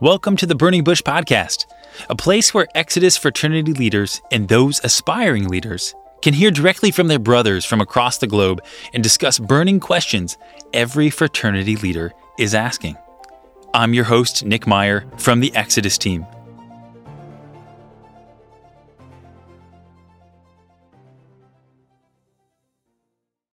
Welcome to the Burning Bush Podcast, a place where Exodus fraternity leaders and those aspiring leaders can hear directly from their brothers from across the globe and discuss burning questions every fraternity leader is asking. I'm your host, Nick Meyer from the Exodus team